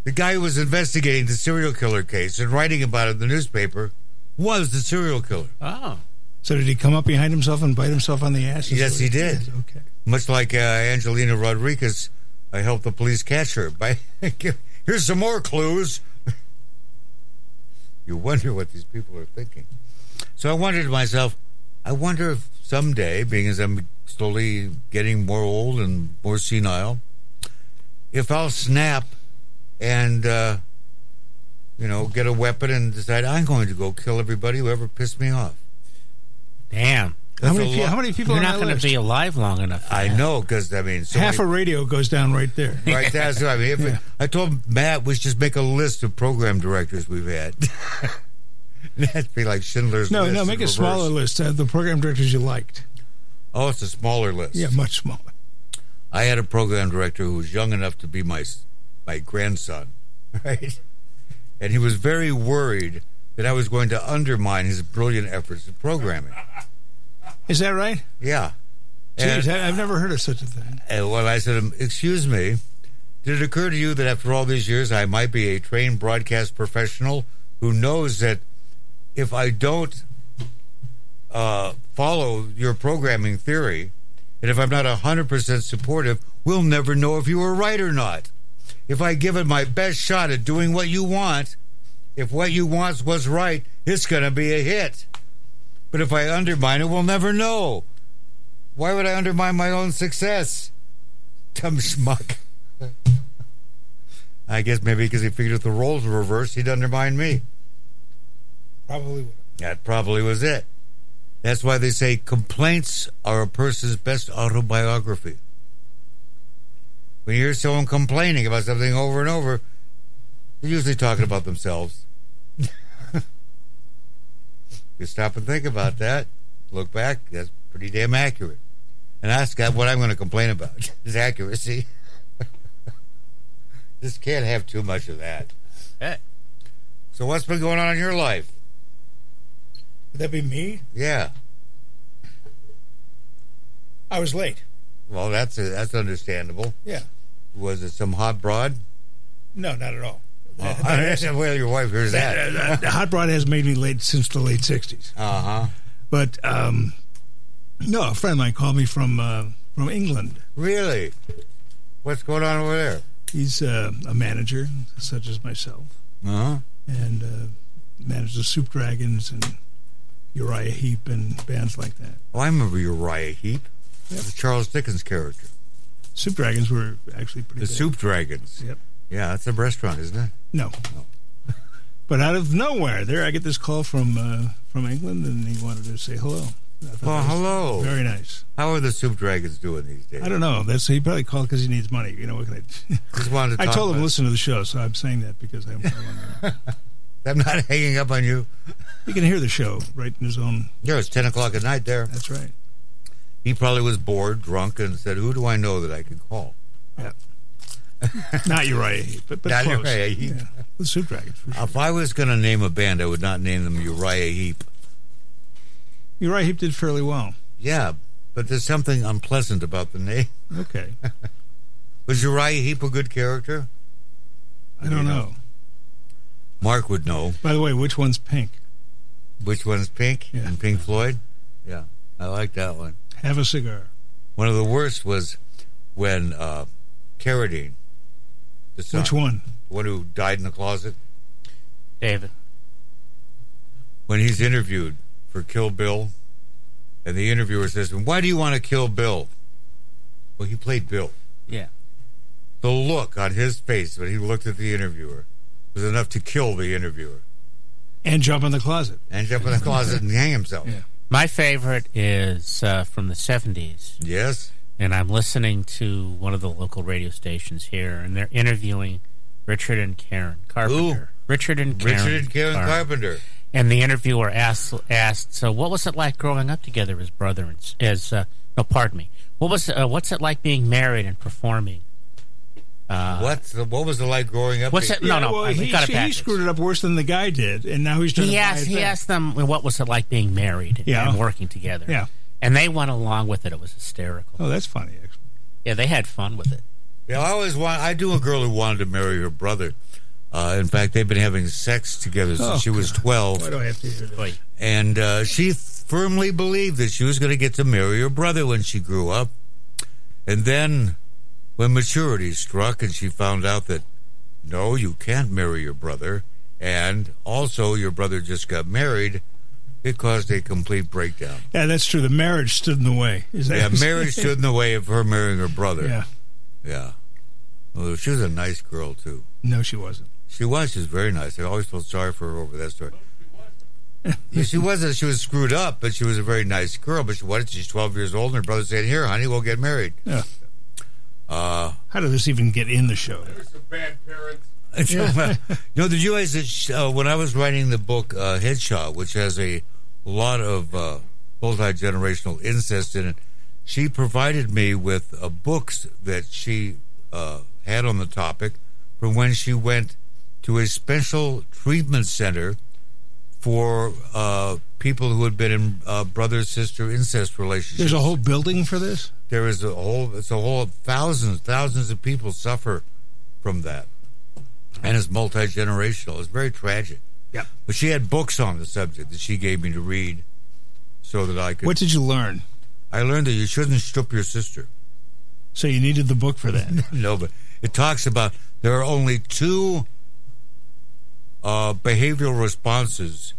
A: The guy who was investigating the serial killer case and writing about it in the newspaper was the serial killer.
C: oh,
F: So did he come up behind himself and bite himself on the ass?
A: Yes, he did.
F: Okay.
A: Much like uh, Angelina Rodriguez, I helped the police catch her by here's some more clues. you wonder what these people are thinking. So I wondered to myself, I wonder if someday, being as I'm slowly getting more old and more senile, if I'll snap and uh, you know get a weapon and decide I'm going to go kill everybody who ever pissed me off.
C: damn!
F: How many,
A: a
F: pe-
A: lot-
F: how many people
C: You're
F: are
C: not going to be alive long enough.
A: I
C: that.
A: know because I mean so
F: Half
A: many-
F: a radio goes down right there.
A: Right, that's what I mean. If
F: Yeah.
A: I told Matt we should just make a list of program directors we've had. That'd be like Schindler's
F: No,
A: List.
F: no,
A: in
F: make a
A: reverse.
F: smaller list. Uh, the program directors you liked.
A: Oh, it's a smaller list.
F: Yeah, much smaller.
A: I had a program director who was young enough to be my my grandson, right? And he was very worried that I was going to undermine his brilliant efforts at programming.
F: Is that right?
A: Yeah.
F: Jeez,
A: And-
F: I've never heard of such a thing.
A: And well, I said, "Excuse me, did it occur to you that after all these years, I might be a trained broadcast professional who knows that if I don't uh, follow your programming theory, and if I'm not hundred percent supportive, we'll never know if you were right or not. If I give it my best shot at doing what you want, if what you want's was right, it's going to be a hit. But if I undermine it, we'll never know." Why would I undermine my own success? Dumb schmuck. I guess maybe because he figured if the roles were reversed, he'd undermine me.
F: Probably would.
A: That probably was it. That's why they say complaints are a person's best autobiography. When you hear someone complaining about something over and over, they're usually talking about themselves. you stop and think about that, look back, that's pretty damn accurate. And that's got what I'm going to complain about is accuracy. Just can't have too much of that.
C: Eh.
A: So what's been going on in your life?
F: Would that be me?
A: Yeah.
F: I was late.
A: Well, that's that's understandable.
F: Yeah.
A: Was it some hot broad?
F: No, not at all.
A: Oh, well, your wife hears that.
F: The hot rod has made me late since the late '60s.
A: Uh huh.
F: But um, no, a friend of mine called me from uh, from England.
A: Really? What's going on over there?
F: He's uh, a manager, such as myself,
A: Uh huh.
F: and uh, managed the Soup Dragons and Uriah Heep and bands like that.
A: Oh, I remember Uriah Heep.
F: Yep.
A: The Charles Dickens character.
F: Soup Dragons were actually pretty good.
A: The
F: big.
A: Soup Dragons.
F: Yep.
A: Yeah, that's a restaurant, isn't it?
F: No. no. But out of nowhere, there I get this call from uh, from England, and he wanted to say hello. I thought
A: Well,
F: that was
A: hello.
F: Very nice.
A: How are the Soup Dragons doing these days?
F: I don't know. That's he probably called because he needs money. You know what can I?
A: Just wanted to
F: I told him
A: about-
F: listen to the show, so I'm saying that because I'm.
A: I'm not hanging up on you.
F: You can hear the show right in his own.
A: Yeah, it's 10 o'clock at night there.
F: That's right.
A: He probably was bored, drunk, and said, Who do I know that I can call?
F: Not Uriah Heep, but, but
A: Not
F: close.
A: Uriah Heep.
F: Yeah. The Soup Dragons for sure.
A: If I was going to name a band, I would not name them Uriah Heep.
F: Uriah Heep did fairly well.
A: Yeah, but there's something unpleasant about the name.
F: Okay.
A: Was Uriah Heep a good character?
F: I don't know.
A: Mark would know.
F: By the way, which one's pink?
A: Which one's Pink
F: Yeah.
A: and Pink Floyd? Yeah, I like that one.
F: Have a cigar.
A: One of the worst was when uh, Carradine, the son,
F: Which one?
A: the one who died in the closet,
C: David.
A: when he's interviewed for Kill Bill, and the interviewer says, "Why do you want to kill Bill?" Well, he played Bill.
C: Yeah.
A: The look on his face when he looked at the interviewer was enough to kill the interviewer
F: And jump in the closet.
A: and jump in the closet and hang himself.
F: Yeah.
C: My favorite is uh, from the 70s,
A: Yes.
C: and I'm listening to one of the local radio stations here, and they're interviewing Richard and Karen Carpenter. Richard and Karen,
A: Richard and Karen
C: Car-
A: Carpenter.
C: And the interviewer asked, asked, so what was it like growing up together as brother and as uh, no, pardon me, what was uh, what's it like being married and performing? Uh,
A: What's the, what was it like growing up?
C: What's
A: to-
C: it? No, no,
F: well,
C: I
F: he,
C: got it
F: he screwed it up worse than the guy did, and now he's trying
C: He asked, he
F: back.
C: asked them what was it like being married
F: Yeah.
C: and working together.
F: Yeah.
C: and they went along with it. It was hysterical.
F: Oh, that's funny. Actually.
C: Yeah, they had fun with it.
A: Yeah, I always want. I knew a girl who wanted to marry her brother. Uh, in fact, they've been having sex together since
F: Oh,
A: she was twelve,
F: Why do I have to hear this?
A: And uh, she firmly believed that she was going to get to marry her brother when she grew up. And then, when maturity struck, and she found out that no, you can't marry your brother, and also your brother just got married, it caused a complete breakdown.
F: Yeah, that's true. The marriage stood in the way. Is that
A: Yeah, marriage stood in the way of her marrying her brother.
F: Yeah.
A: Yeah. Well, she was a nice girl too.
F: No, she wasn't.
A: She was. She was very nice. I always felt sorry for her over that story. Yeah, she wasn't. She was screwed up, but she was a very nice girl. But she what? She's twelve years old, and her brother said, "Here, honey, we'll get married."
F: Yeah.
A: Uh,
F: How did this even get in the show?
D: There's some bad parents.
A: you know, did you guys uh, when I was writing the book uh, Headshot, which has a lot of uh, multi generational incest in it, she provided me with uh, books that she uh, had on the topic from when she went to a special treatment center for uh, people who had been in uh, brother sister incest relationships.
F: There's a whole building for this.
A: there is a whole it's a whole thousands thousands of people suffer from that and it's multi-generational it's very tragic
F: Yeah.
A: but she had books on the subject that she gave me to read so that i could
F: What did you learn?
A: i learned that you shouldn't strip your sister
F: So you needed the book for that.
A: no but it talks about there are only two uh, behavioral responses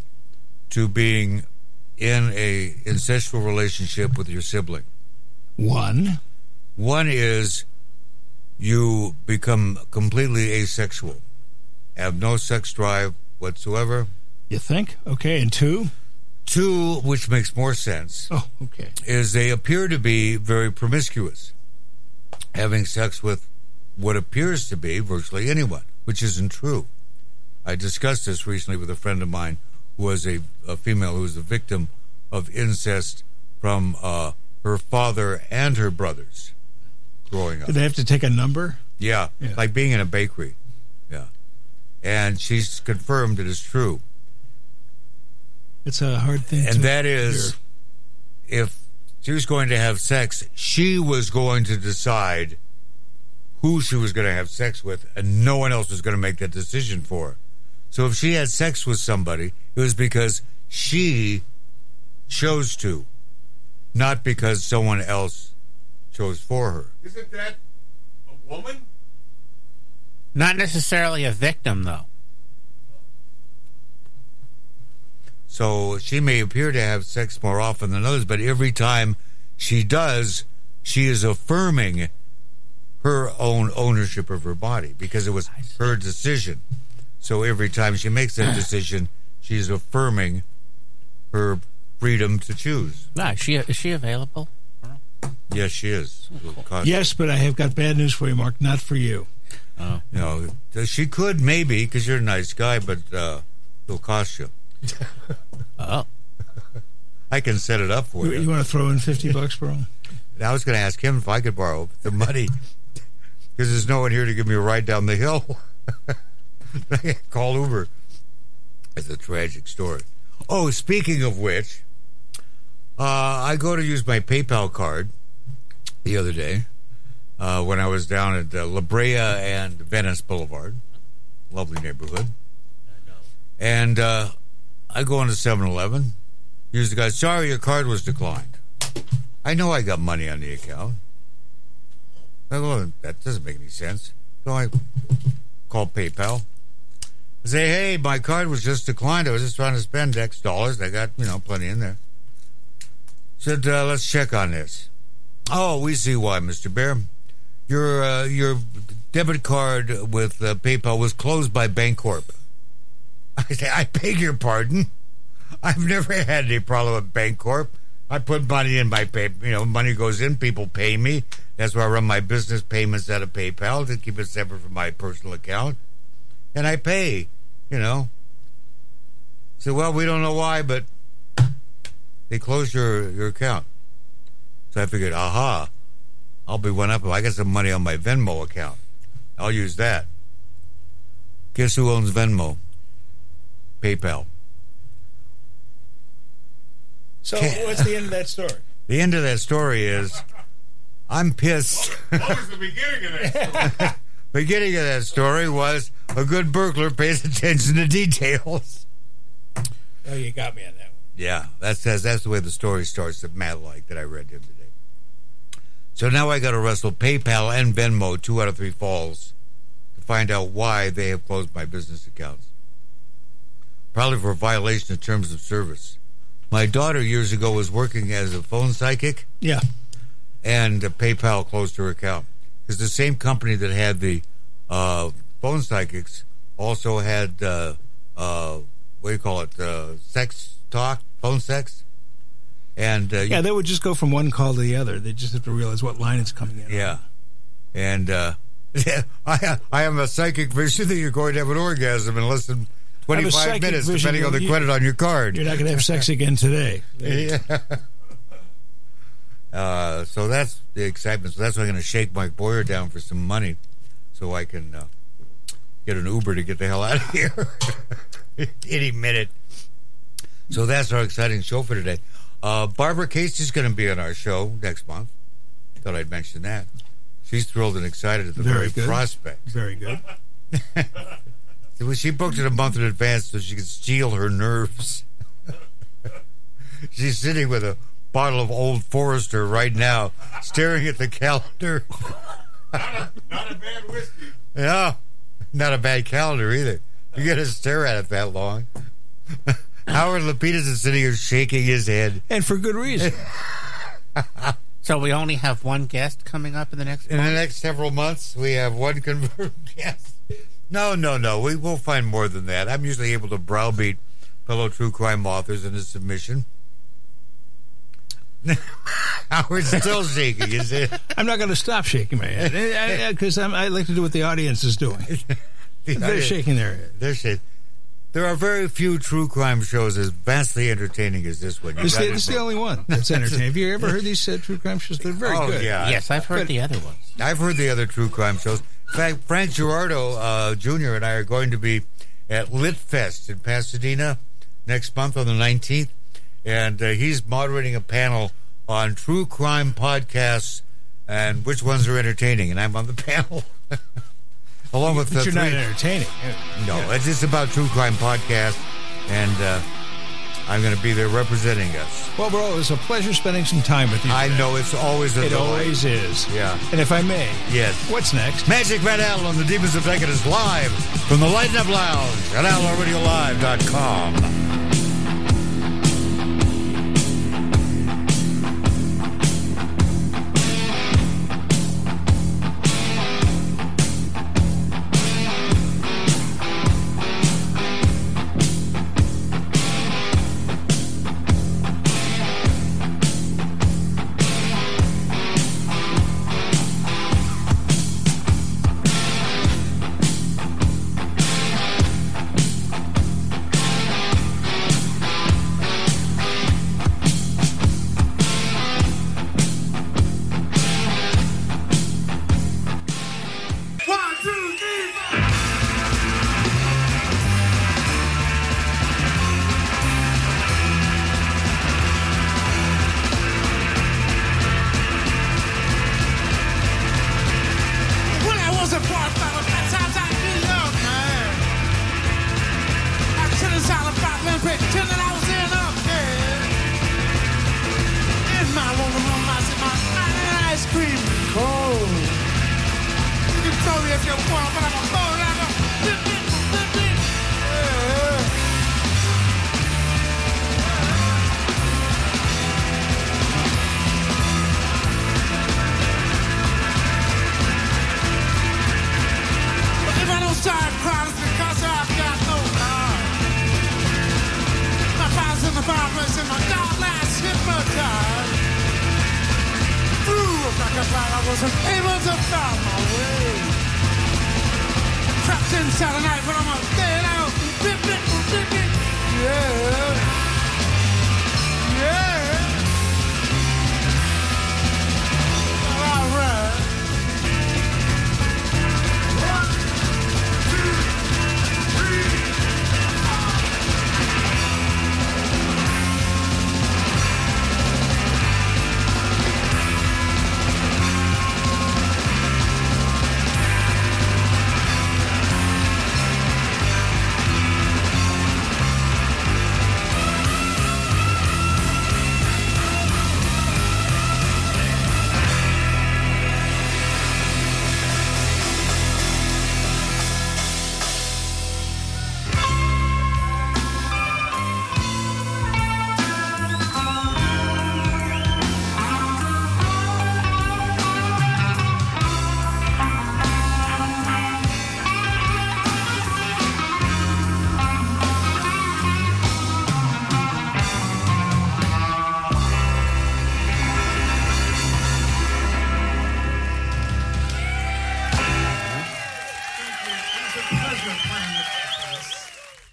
A: to being in a incestual relationship with your sibling
F: One.
A: One is you become completely asexual, have no sex drive whatsoever.
F: You think? Okay. And two?
A: Two, which makes more sense,
F: Oh, okay.
A: is they appear to be very promiscuous, having sex with what appears to be virtually anyone, which isn't true. I discussed this recently with a friend of mine was a, a female who was a victim of incest from uh, her father and her brothers growing up.
F: Did they have to take a number?
A: Yeah,
F: Yeah.
A: like being in a bakery. Yeah. And she's confirmed it is true.
F: It's a hard thing. to
A: And that is
F: hear.
A: if she was going to have sex, she was going to decide who she was going to have sex with, and no one else was going to make that decision for her. So if she had sex with somebody, it was because she chose to, not because someone else chose for her.
D: Isn't that a woman?
C: Not necessarily a victim, though.
A: So she may appear to have sex more often than others, but every time she does, she is affirming her own ownership of her body because it was her decision. So every time she makes that decision, she's affirming her freedom to choose.
C: No, is she is she available?
A: Yes, she is. It'll
F: Yes, but I have got bad news for you, Mark. Not for you.
A: You know, she could maybe because you're a nice guy, but uh, it'll cost you.
C: Oh,
A: I can set it up for
F: You,
A: you.
F: you want to throw in fifty bucks, bro?
A: I was going to ask him if I could borrow the money because there's no one here to give me a ride down the hill. Call Uber. It's a tragic story. Oh, speaking of which, uh, I go to use my PayPal card the other day uh, when I was down at uh, La Brea and Venice Boulevard. Lovely neighborhood. And uh, I go into 7 Eleven. Use the guy, sorry, your card was declined. I know I got money on the account. I go, "Oh, that doesn't make any sense. So I call PayPal. Say, hey, my card was just declined. I was just trying to spend X dollars. I got, you know, plenty in there. Said, uh, let's check on this. Oh, we see why, Mr. Barer. Your uh, your debit card with uh, PayPal was closed by Bancorp. I say, I beg your pardon. I've never had any problem with Bancorp. I put money in my pay. You know, money goes in. People pay me. That's why I run my business payments out of PayPal to keep it separate from my personal account, and I pay. You know. So well, we don't know why, but they closed your your account. So I figured, aha, I'll be one up. If I got some money on my Venmo account. I'll use that. Guess who owns Venmo? PayPal.
F: So, what's the end of that story?
A: The end of that story is I'm pissed.
D: What was the beginning of that?
A: Beginning of that story was a good burglar pays attention to details.
F: Oh, you got me on that one.
A: Yeah, that says that's the way the story starts that Matt liked that I read him today. So now I got to wrestle PayPal and Venmo two out of three falls to find out why they have closed my business accounts. Probably for violation of terms of service. My daughter years ago was working as a phone psychic,
F: Yeah.
A: and uh, PayPal closed her account because the same company that had the uh, phone psychics also had uh, uh, what do you call it? Uh, sex talk, phone sex, and uh,
F: Yeah, they would just go from one call to the other. They just have to realize what line it's coming in. on.
A: yeah, and uh, I I have a psychic vision that you're going to have an orgasm in less than
F: I have a
A: 25 minutes, depending on the
F: you-
A: credit on your card.
F: You're not going to have sex again today.
A: Yeah. Uh, so that's the excitement. So that's why I'm going to shake Mike Boyer down for some money, so I can uh, get an Uber to get the hell out of here any minute. So that's our exciting show for today. Uh, Barbara Casey's going to be on our show next month. Thought I'd mention that. She's thrilled and excited at the
F: Very
A: very,
F: good.
A: prospect.
F: Very good.
A: She booked it a month in advance so she could steel her nerves. She's sitting with a bottle of Old Forester right now, staring at the calendar.
D: Not a bad whiskey.
A: Yeah, not a bad calendar either. You got to stare at it that long. Howard Lapidus is sitting here shaking his head.
F: And for good reason.
C: so we only have one guest coming up in the next.
A: In the next several months, we have one confirmed guest. No, no, no. We will find more than that. I'm usually able to browbeat fellow true crime authors in a submission. Howard's still shaking his head.
F: I'm not going to stop shaking my head because I like to do what the audience is doing. They're shaking their head.
A: They're shaking. There are very few true crime shows as vastly entertaining as this one. You
F: It's the, it's the only one that's entertaining. Have you ever heard these uh, true crime shows? They're very
A: Oh,
F: good.
A: yeah.
C: Yes, I've heard
F: But-
C: the other ones.
A: I've heard the other true crime shows. In fact, Frank Girardot uh, Jr. and I are going to be at Lit Fest in Pasadena next month on the 19th. And uh, he's moderating a panel on true crime podcasts and which ones are entertaining. And I'm on the panel. Along with
F: But
A: the
F: you're
A: three.
F: not entertaining.
A: no, it's just about true crime podcasts. And uh, I'm going to be there representing us.
F: Well, bro, it was a pleasure spending some time with you.
A: I
F: today.
A: know it's always a
F: It
A: delight.
F: always is.
A: Yeah.
F: And if I may,
A: Yes.
F: what's next?
A: Magic Van Allen on the Demons of Decadence live from the Lighten Up Lounge at AllarRadioLive.com.